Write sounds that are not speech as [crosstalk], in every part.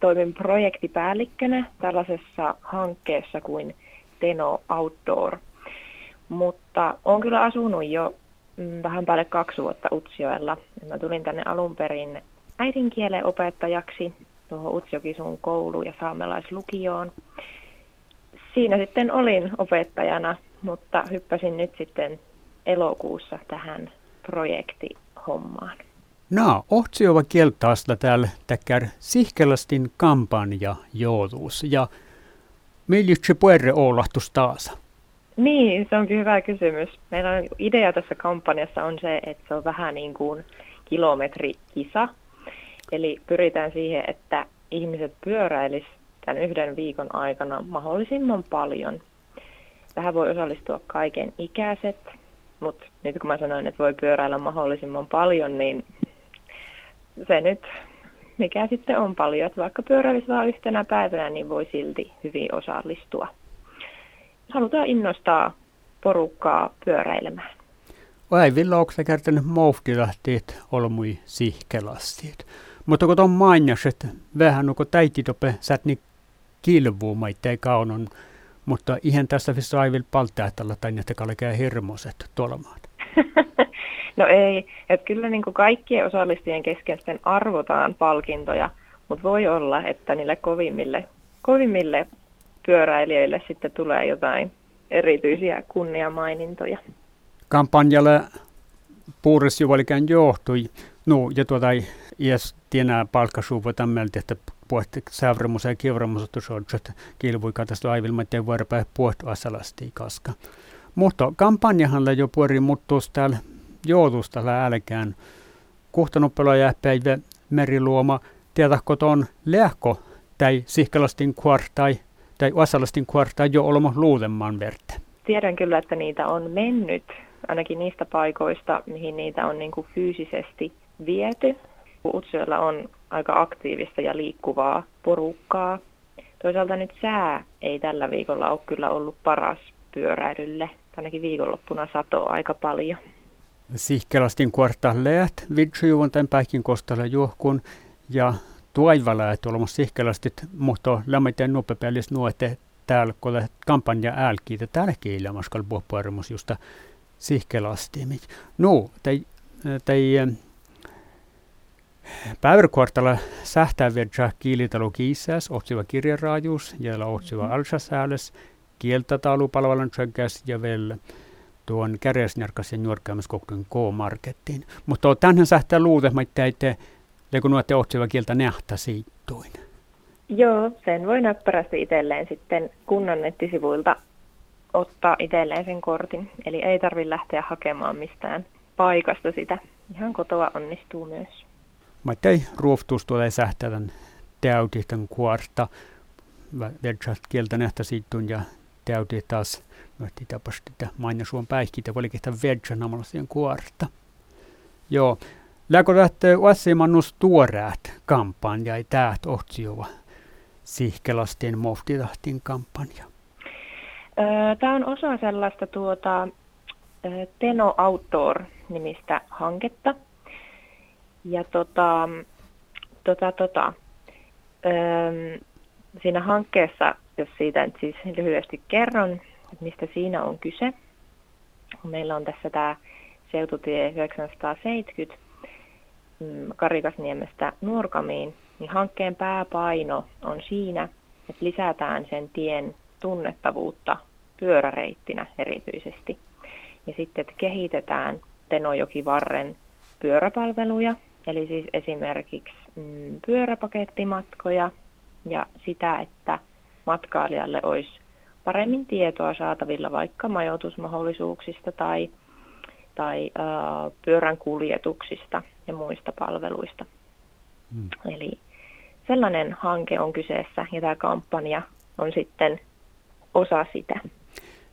toimin projektipäällikkönä tällaisessa hankkeessa kuin Teno Outdoor. Mutta olen kyllä asunut jo mm, vähän päälle kaksi vuotta Utsjoella. Mä tulin tänne alun perin äidinkielen opettajaksi tuohon Utsjokisun kouluun ja saamelaislukioon. Siinä sitten olin opettajana, mutta hyppäsin nyt sitten elokuussa tähän projektihommaan. No, ohtsiova kieltaasta täällä täkkär sihkelastin kampanja joutuus ja miljutsi puerre oolahtus taas? Niin, se onkin hyvä kysymys. Meillä on idea tässä kampanjassa on se, että se on vähän niin kuin kilometrikisa. Eli pyritään siihen, että ihmiset pyöräilis tämän yhden viikon aikana mahdollisimman paljon. Tähän voi osallistua kaiken ikäiset, mutta nyt kun mä sanoin, että voi pyöräillä mahdollisimman paljon, niin se nyt, mikä sitten on paljon, että vaikka pyöräilisi vain yhtenä päivänä, niin voi silti hyvin osallistua. Halutaan innostaa porukkaa pyöräilemään. Vai villa onko se kertonut mouftilahtiet olmui sihkelastiet. Mutta kun on mainas, että vähän onko täititope sät niin kilvuu maitteen kaunon, mutta ihan tässä vissa aivil paltäätällä tai että kalkea hirmoset tolmaat. [laughs] No ei, että kyllä niin kuin kaikkien osallistujien kesken sitten arvotaan palkintoja, mutta voi olla, että niille kovimmille, kovimmille pyöräilijöille sitten tulee jotain erityisiä kunniamainintoja. Kampanjalle puuris juvalikään johtui, no ja tuota ei iäs tienää palkkasuuva tämmeltä, että puhutte sävremus ja kivremus, että kilvui katasta aivilma, ettei voida päästä asalasti kaska. Mutta kampanjahan jo puori muuttuus täällä joutusta älkään. Kuhtanoppelo päivä meriluoma, tiedätkö on lehko tai sihkelastin kuortai tai vasalastin kuortai jo olema luulemman verta? Tiedän kyllä, että niitä on mennyt, ainakin niistä paikoista, mihin niitä on niin kuin fyysisesti viety. Utsjoella on aika aktiivista ja liikkuvaa porukkaa. Toisaalta nyt sää ei tällä viikolla ole kyllä ollut paras pyöräilylle. Ainakin viikonloppuna satoa aika paljon. Sihkelastin kuorta läht vidsujuvan tämän päikin kostalla juohkun ja tuaivala, että olemassa sihkelastit, mutta lämmiten nopepellis nuo, että täällä kun kampanja älkiitä, täällä kiilamaskal puhupuarimus justa sihkelastimit. No, tai, tai Päiväkortalla sähtää vedja kiilitalo kiissäs, otsiva kirjaraajuus, ja otsiva mm. alsasääles, kieltätalupalvelun ja vielä tuon käresnärkas ja nuorkäämiskokkuen K-markettiin. Mutta tänhän sähtää luutema, että ette kun nuotte otsiva kieltä nähtä siittuin. Joo, sen voi näppärästi itselleen sitten kunnan nettisivuilta ottaa itselleen sen kortin. Eli ei tarvitse lähteä hakemaan mistään paikasta sitä. Ihan kotoa onnistuu myös. Mä ei ruoftuus tulee sähtävän täytihten kuorta. Vertsat kieltä nähtä siittuin ja täytyy taas Möhti tapasti, että maina suon päihkitä, vedjanamalla siihen kuorta. Joo. Läkö lähtee uasimannus tuoreat kampanja ja täät ohtsijova sihkelastien moftitahtin kampanja? Tämä on osa sellaista tuota, Teno Outdoor-nimistä hanketta. Ja tota, tota, tota, siinä hankkeessa, jos siitä nyt siis lyhyesti kerron, että mistä siinä on kyse. Meillä on tässä tämä seututie 970 mm, Karikasniemestä Nuorkamiin, niin hankkeen pääpaino on siinä, että lisätään sen tien tunnettavuutta pyöräreittinä erityisesti. Ja sitten, että kehitetään Tenojokivarren pyöräpalveluja, eli siis esimerkiksi mm, pyöräpakettimatkoja ja sitä, että matkailijalle olisi paremmin tietoa saatavilla vaikka majoitusmahdollisuuksista tai, tai uh, pyörän kuljetuksista ja muista palveluista. Hmm. Eli sellainen hanke on kyseessä ja tämä kampanja on sitten osa sitä.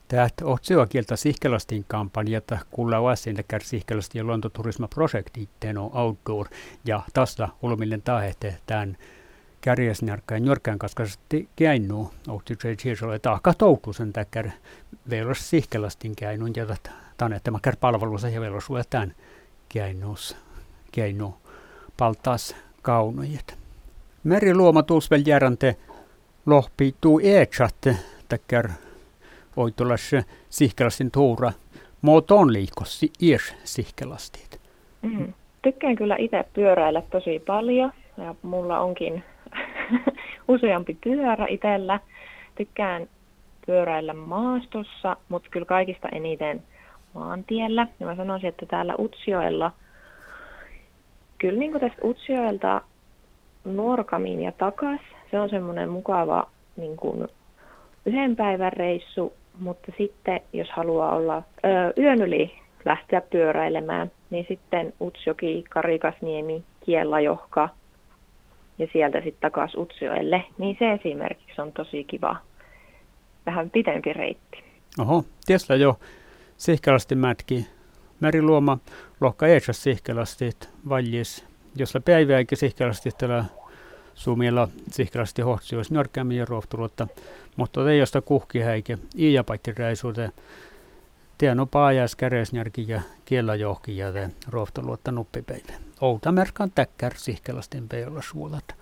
Tämä otsiokieltä sihkelastin kampanjata kuulla vasin kär sihkelastin ja luontoturismaprojekti Teno Outdoor ja tästä ulmillen tahete tämän kärjesnärkkä njörkään kaskasti käinnu, ohti se siirsolle taakka toutusen täkkär velos sihkelastin käinnun ja tänne tämä kär palvelussa ja velos tämän käinnus käinnu paltaas kaunojet. Meri luoma tuusvel järante lohpi tuu eetsatte täkkär oitulas sihkelastin tuura. Mooton liikossa ies sihkelastit. Mm. Tykkään kyllä itse pyöräillä tosi paljon ja mulla onkin [laughs] useampi pyörä itsellä. Tykkään pyöräillä maastossa, mutta kyllä kaikista eniten maantiellä. Ja mä sanoisin, että täällä Utsioella, kyllä niin kuin tästä Utsioelta Nuorkamiin ja takas, se on semmoinen mukava niin kuin yhden päivän reissu, mutta sitten jos haluaa olla ö, yön yli lähteä pyöräilemään, niin sitten Utsjoki, Karikasniemi, Kielajohka ja sieltä sitten takaisin Utsjoelle, niin se esimerkiksi on tosi kiva, vähän pitempi reitti. Oho, tiesla jo sihkelasti mätki. Meriluoma lohka eesä sihkelasti valjis. Jos la päivääkin sihkelasti tällä suumilla sihkelasti hohtsi olisi norkeammin ja rohtulutta, mutta ei josta kuhki häike iijapaitti räisuuteen Tieno paajas käresnärki ja kiellä johki ja te rohtoluotta nuppipeille. Outa merkan täkkär sihkelastin peillä suulat.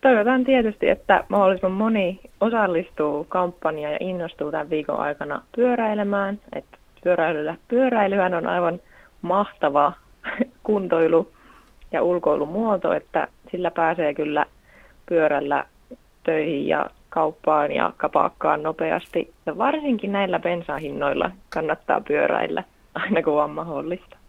Toivotaan tietysti, että mahdollisimman moni osallistuu kampanjaan ja innostuu tämän viikon aikana pyöräilemään. Että pyöräilyllä, pyöräilyhän on aivan mahtava [laughs] kuntoilu ja ulkoilumuoto, että sillä pääsee kyllä pyörällä töihin ja kauppaan ja kapakkaan nopeasti. Ja varsinkin näillä bensahinnoilla kannattaa pyöräillä aina kun on mahdollista.